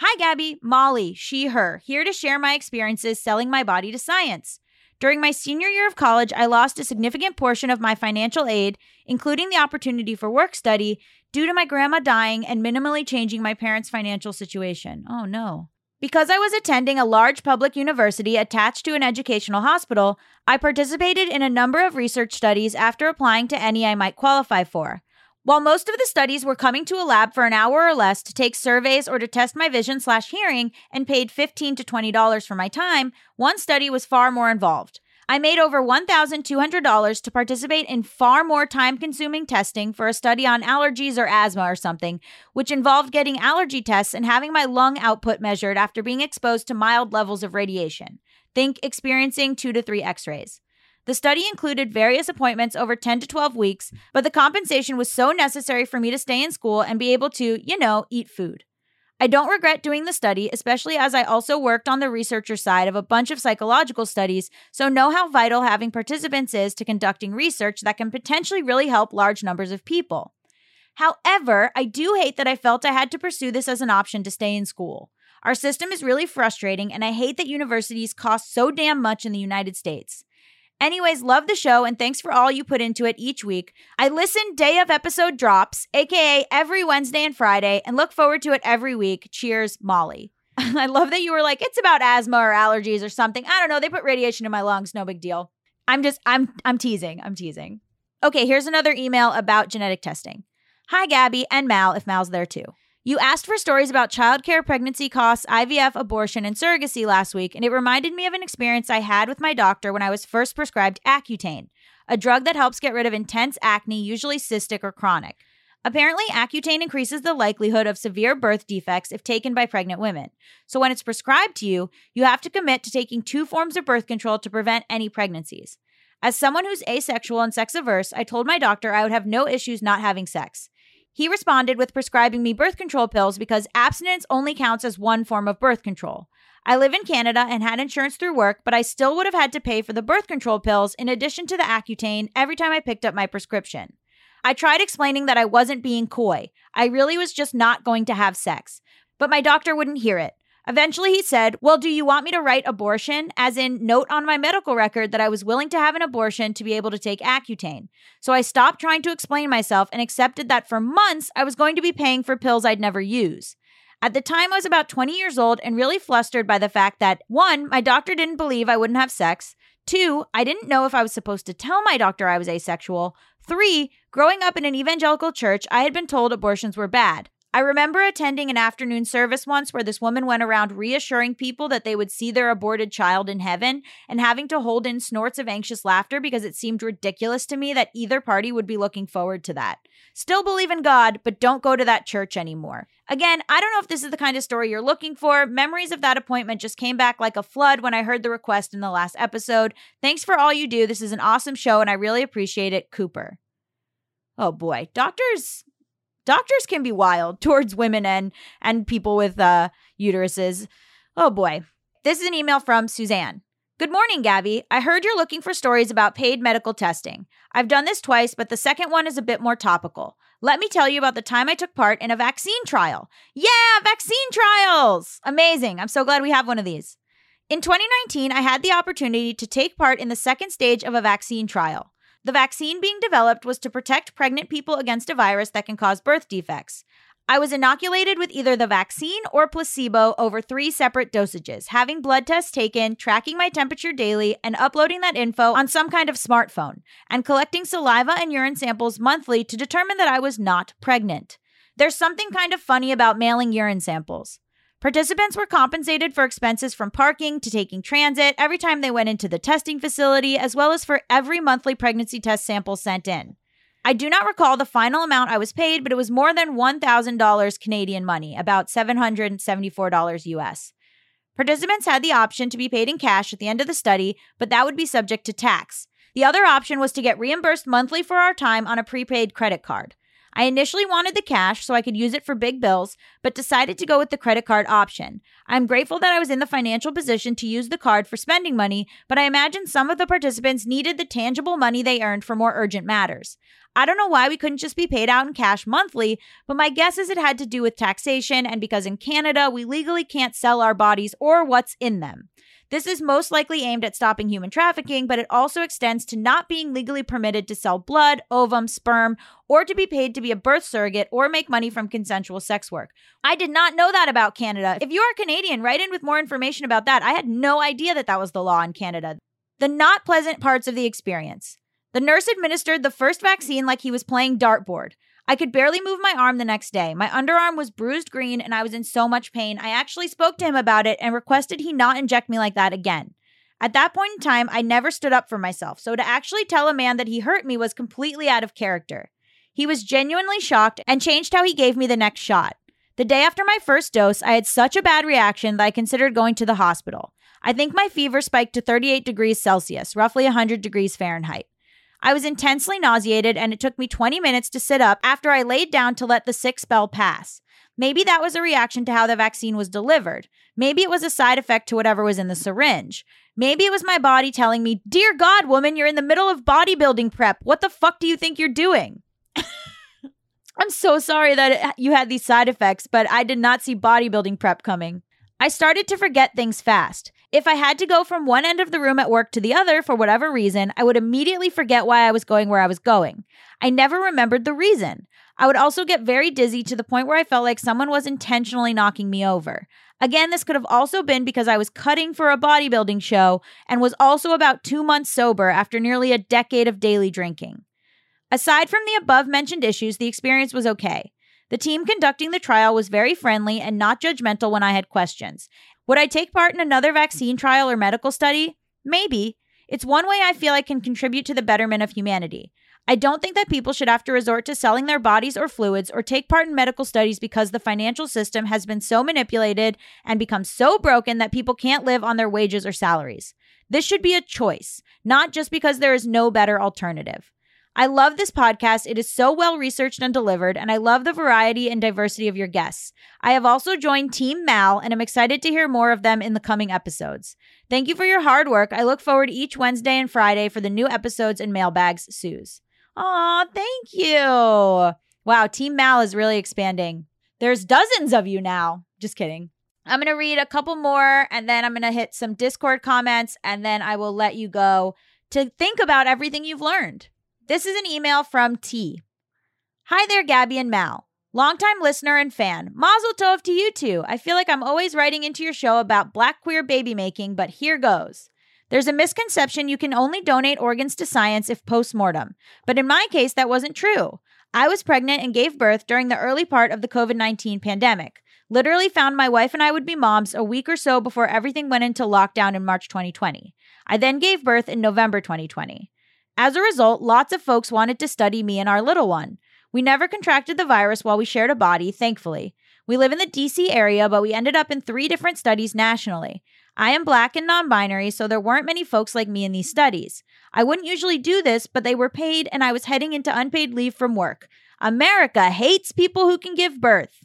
[SPEAKER 2] Hi, Gabby. Molly, she, her, here to share my experiences selling my body to science. During my senior year of college, I lost a significant portion of my financial aid, including the opportunity for work study, due to my grandma dying and minimally changing my parents' financial situation. Oh, no. Because I was attending a large public university attached to an educational hospital, I participated in a number of research studies after applying to any I might qualify for. While most of the studies were coming to a lab for an hour or less to take surveys or to test my vision slash hearing and paid 15 to $20 for my time, one study was far more involved. I made over $1,200 to participate in far more time consuming testing for a study on allergies or asthma or something, which involved getting allergy tests and having my lung output measured after being exposed to mild levels of radiation. Think experiencing two to three x rays. The study included various appointments over 10 to 12 weeks, but the compensation was so necessary for me to stay in school and be able to, you know, eat food. I don't regret doing the study, especially as I also worked on the researcher side of a bunch of psychological studies, so know how vital having participants is to conducting research that can potentially really help large numbers of people. However, I do hate that I felt I had to pursue this as an option to stay in school. Our system is really frustrating, and I hate that universities cost so damn much in the United States. Anyways, love the show and thanks for all you put into it each week. I listen day of episode drops, aka every Wednesday and Friday, and look forward to it every week. Cheers, Molly. I love that you were like, it's about asthma or allergies or something. I don't know. They put radiation in my lungs, no big deal. I'm just, I'm, I'm teasing. I'm teasing. Okay, here's another email about genetic testing. Hi, Gabby and Mal, if Mal's there too. You asked for stories about childcare, pregnancy costs, IVF, abortion, and surrogacy last week, and it reminded me of an experience I had with my doctor when I was first prescribed Accutane, a drug that helps get rid of intense acne, usually cystic or chronic. Apparently, Accutane increases the likelihood of severe birth defects if taken by pregnant women. So, when it's prescribed to you, you have to commit to taking two forms of birth control to prevent any pregnancies. As someone who's asexual and sex averse, I told my doctor I would have no issues not having sex. He responded with prescribing me birth control pills because abstinence only counts as one form of birth control. I live in Canada and had insurance through work, but I still would have had to pay for the birth control pills in addition to the Accutane every time I picked up my prescription. I tried explaining that I wasn't being coy. I really was just not going to have sex. But my doctor wouldn't hear it. Eventually, he said, Well, do you want me to write abortion? As in, note on my medical record that I was willing to have an abortion to be able to take Accutane. So I stopped trying to explain myself and accepted that for months I was going to be paying for pills I'd never use. At the time, I was about 20 years old and really flustered by the fact that one, my doctor didn't believe I wouldn't have sex. Two, I didn't know if I was supposed to tell my doctor I was asexual. Three, growing up in an evangelical church, I had been told abortions were bad. I remember attending an afternoon service once where this woman went around reassuring people that they would see their aborted child in heaven and having to hold in snorts of anxious laughter because it seemed ridiculous to me that either party would be looking forward to that. Still believe in God, but don't go to that church anymore. Again, I don't know if this is the kind of story you're looking for. Memories of that appointment just came back like a flood when I heard the request in the last episode. Thanks for all you do. This is an awesome show and I really appreciate it, Cooper. Oh boy, doctors doctors can be wild towards women and and people with uh, uteruses. Oh boy. This is an email from Suzanne. Good morning, Gabby. I heard you're looking for stories about paid medical testing. I've done this twice, but the second one is a bit more topical. Let me tell you about the time I took part in a vaccine trial. Yeah, vaccine trials! Amazing. I'm so glad we have one of these. In 2019, I had the opportunity to take part in the second stage of a vaccine trial. The vaccine being developed was to protect pregnant people against a virus that can cause birth defects. I was inoculated with either the vaccine or placebo over three separate dosages, having blood tests taken, tracking my temperature daily, and uploading that info on some kind of smartphone, and collecting saliva and urine samples monthly to determine that I was not pregnant. There's something kind of funny about mailing urine samples. Participants were compensated for expenses from parking to taking transit every time they went into the testing facility, as well as for every monthly pregnancy test sample sent in. I do not recall the final amount I was paid, but it was more than $1,000 Canadian money, about $774 US. Participants had the option to be paid in cash at the end of the study, but that would be subject to tax. The other option was to get reimbursed monthly for our time on a prepaid credit card. I initially wanted the cash so I could use it for big bills, but decided to go with the credit card option. I'm grateful that I was in the financial position to use the card for spending money, but I imagine some of the participants needed the tangible money they earned for more urgent matters. I don't know why we couldn't just be paid out in cash monthly, but my guess is it had to do with taxation and because in Canada we legally can't sell our bodies or what's in them. This is most likely aimed at stopping human trafficking, but it also extends to not being legally permitted to sell blood, ovum, sperm, or to be paid to be a birth surrogate or make money from consensual sex work. I did not know that about Canada. If you are Canadian, write in with more information about that. I had no idea that that was the law in Canada. The not pleasant parts of the experience. The nurse administered the first vaccine like he was playing dartboard. I could barely move my arm the next day. My underarm was bruised green and I was in so much pain. I actually spoke to him about it and requested he not inject me like that again. At that point in time, I never stood up for myself, so to actually tell a man that he hurt me was completely out of character. He was genuinely shocked and changed how he gave me the next shot. The day after my first dose, I had such a bad reaction that I considered going to the hospital. I think my fever spiked to 38 degrees Celsius, roughly 100 degrees Fahrenheit. I was intensely nauseated, and it took me 20 minutes to sit up after I laid down to let the sick spell pass. Maybe that was a reaction to how the vaccine was delivered. Maybe it was a side effect to whatever was in the syringe. Maybe it was my body telling me, Dear God, woman, you're in the middle of bodybuilding prep. What the fuck do you think you're doing? I'm so sorry that it, you had these side effects, but I did not see bodybuilding prep coming. I started to forget things fast. If I had to go from one end of the room at work to the other for whatever reason, I would immediately forget why I was going where I was going. I never remembered the reason. I would also get very dizzy to the point where I felt like someone was intentionally knocking me over. Again, this could have also been because I was cutting for a bodybuilding show and was also about two months sober after nearly a decade of daily drinking. Aside from the above mentioned issues, the experience was okay. The team conducting the trial was very friendly and not judgmental when I had questions. Would I take part in another vaccine trial or medical study? Maybe. It's one way I feel I can contribute to the betterment of humanity. I don't think that people should have to resort to selling their bodies or fluids or take part in medical studies because the financial system has been so manipulated and become so broken that people can't live on their wages or salaries. This should be a choice, not just because there is no better alternative. I love this podcast. It is so well researched and delivered, and I love the variety and diversity of your guests. I have also joined Team Mal, and I'm excited to hear more of them in the coming episodes. Thank you for your hard work. I look forward each Wednesday and Friday for the new episodes and mailbags, Suze. Aw, thank you. Wow, Team Mal is really expanding. There's dozens of you now. Just kidding. I'm going to read a couple more and then I'm going to hit some Discord comments and then I will let you go to think about everything you've learned. This is an email from T. Hi there, Gabby and Mal. Longtime listener and fan. Mazel tov to you two. I feel like I'm always writing into your show about black queer baby making, but here goes. There's a misconception you can only donate organs to science if post mortem. But in my case, that wasn't true. I was pregnant and gave birth during the early part of the COVID 19 pandemic. Literally found my wife and I would be moms a week or so before everything went into lockdown in March 2020. I then gave birth in November 2020. As a result, lots of folks wanted to study me and our little one. We never contracted the virus while we shared a body, thankfully. We live in the DC area, but we ended up in three different studies nationally. I am black and non binary, so there weren't many folks like me in these studies. I wouldn't usually do this, but they were paid and I was heading into unpaid leave from work. America hates people who can give birth.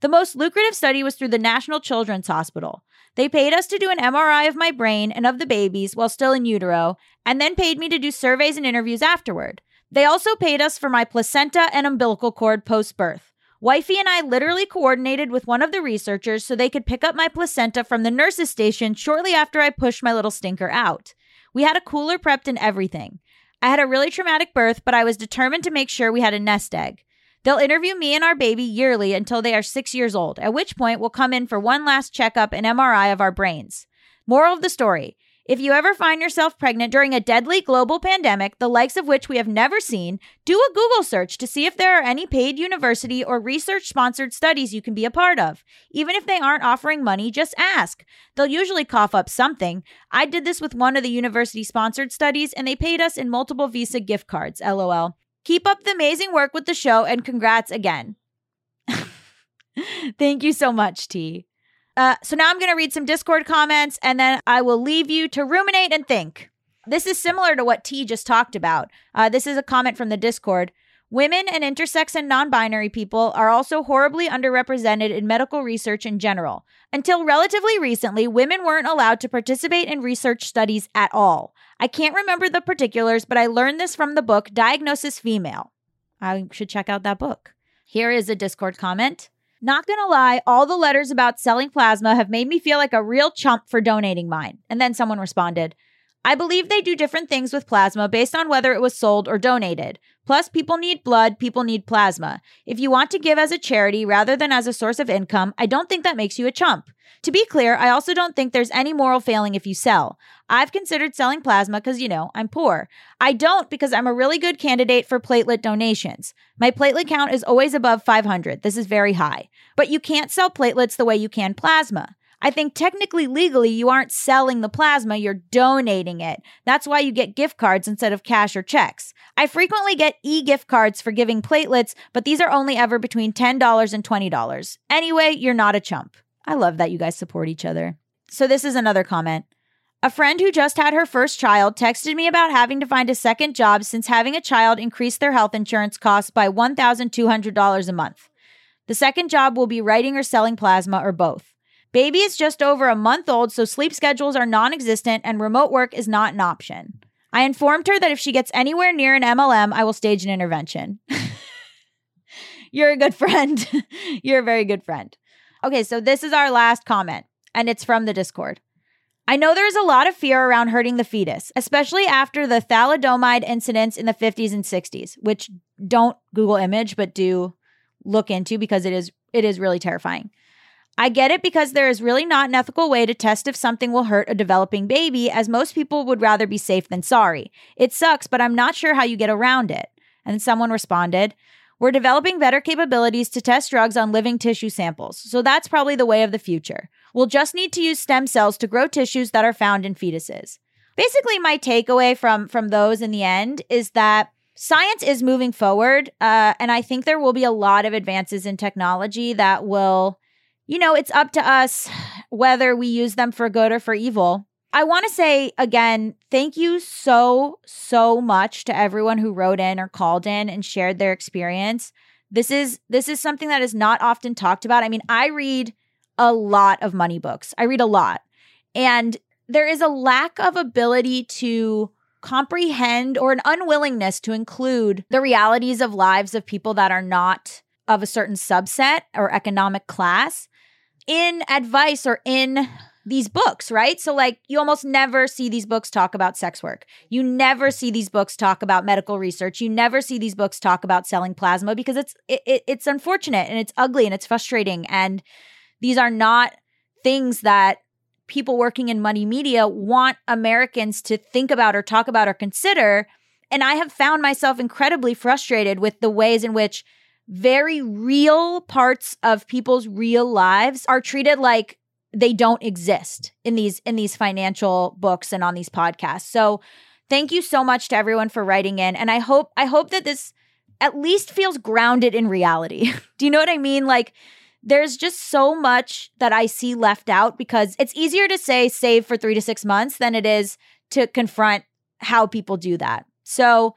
[SPEAKER 2] The most lucrative study was through the National Children's Hospital. They paid us to do an MRI of my brain and of the babies while still in utero, and then paid me to do surveys and interviews afterward. They also paid us for my placenta and umbilical cord post birth. Wifey and I literally coordinated with one of the researchers so they could pick up my placenta from the nurse's station shortly after I pushed my little stinker out. We had a cooler prepped and everything. I had a really traumatic birth, but I was determined to make sure we had a nest egg. They'll interview me and our baby yearly until they are six years old, at which point we'll come in for one last checkup and MRI of our brains. Moral of the story if you ever find yourself pregnant during a deadly global pandemic, the likes of which we have never seen, do a Google search to see if there are any paid university or research sponsored studies you can be a part of. Even if they aren't offering money, just ask. They'll usually cough up something. I did this with one of the university sponsored studies, and they paid us in multiple Visa gift cards. LOL. Keep up the amazing work with the show and congrats again. Thank you so much, T. Uh, so now I'm going to read some Discord comments and then I will leave you to ruminate and think. This is similar to what T just talked about. Uh, this is a comment from the Discord. Women and intersex and non binary people are also horribly underrepresented in medical research in general. Until relatively recently, women weren't allowed to participate in research studies at all. I can't remember the particulars, but I learned this from the book Diagnosis Female. I should check out that book. Here is a Discord comment. Not gonna lie, all the letters about selling plasma have made me feel like a real chump for donating mine. And then someone responded, I believe they do different things with plasma based on whether it was sold or donated. Plus, people need blood, people need plasma. If you want to give as a charity rather than as a source of income, I don't think that makes you a chump. To be clear, I also don't think there's any moral failing if you sell. I've considered selling plasma because, you know, I'm poor. I don't because I'm a really good candidate for platelet donations. My platelet count is always above 500. This is very high. But you can't sell platelets the way you can plasma. I think technically, legally, you aren't selling the plasma, you're donating it. That's why you get gift cards instead of cash or checks. I frequently get e gift cards for giving platelets, but these are only ever between $10 and $20. Anyway, you're not a chump. I love that you guys support each other. So, this is another comment. A friend who just had her first child texted me about having to find a second job since having a child increased their health insurance costs by $1,200 a month. The second job will be writing or selling plasma or both. Baby is just over a month old, so sleep schedules are non existent and remote work is not an option. I informed her that if she gets anywhere near an MLM, I will stage an intervention. You're a good friend. You're a very good friend. Okay, so this is our last comment, and it's from the Discord. I know there's a lot of fear around hurting the fetus, especially after the thalidomide incidents in the 50s and 60s, which don't Google image, but do look into because it is it is really terrifying. I get it because there is really not an ethical way to test if something will hurt a developing baby, as most people would rather be safe than sorry. It sucks, but I'm not sure how you get around it. And someone responded, we're developing better capabilities to test drugs on living tissue samples, so that's probably the way of the future. We'll just need to use stem cells to grow tissues that are found in fetuses. Basically, my takeaway from from those in the end is that science is moving forward, uh, and I think there will be a lot of advances in technology that will, you know, it's up to us whether we use them for good or for evil. I want to say again, thank you so, so much to everyone who wrote in or called in and shared their experience. This is this is something that is not often talked about. I mean, I read a lot of money books. I read a lot. And there is a lack of ability to comprehend or an unwillingness to include the realities of lives of people that are not of a certain subset or economic class in advice or in these books, right? So, like, you almost never see these books talk about sex work. You never see these books talk about medical research. You never see these books talk about selling plasma because it's it, it, it's unfortunate and it's ugly and it's frustrating. And these are not things that people working in money media want Americans to think about or talk about or consider. And I have found myself incredibly frustrated with the ways in which very real parts of people's real lives are treated like they don't exist in these in these financial books and on these podcasts. So thank you so much to everyone for writing in and I hope I hope that this at least feels grounded in reality. Do you know what I mean? Like there's just so much that I see left out because it's easier to say save for 3 to 6 months than it is to confront how people do that. So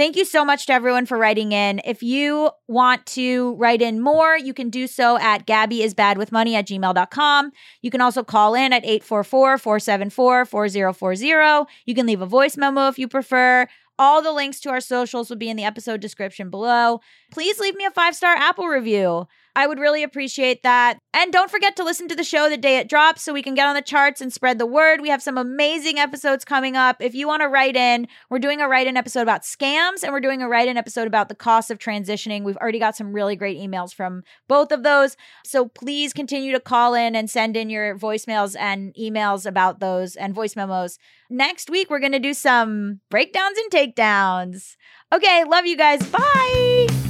[SPEAKER 2] Thank you so much to everyone for writing in. If you want to write in more, you can do so at gabbyisbadwithmoney at gmail.com. You can also call in at 844-474-4040. You can leave a voice memo if you prefer. All the links to our socials will be in the episode description below. Please leave me a five-star Apple review. I would really appreciate that. And don't forget to listen to the show the day it drops so we can get on the charts and spread the word. We have some amazing episodes coming up. If you want to write in, we're doing a write in episode about scams and we're doing a write in episode about the cost of transitioning. We've already got some really great emails from both of those. So please continue to call in and send in your voicemails and emails about those and voice memos. Next week, we're going to do some breakdowns and takedowns. Okay, love you guys. Bye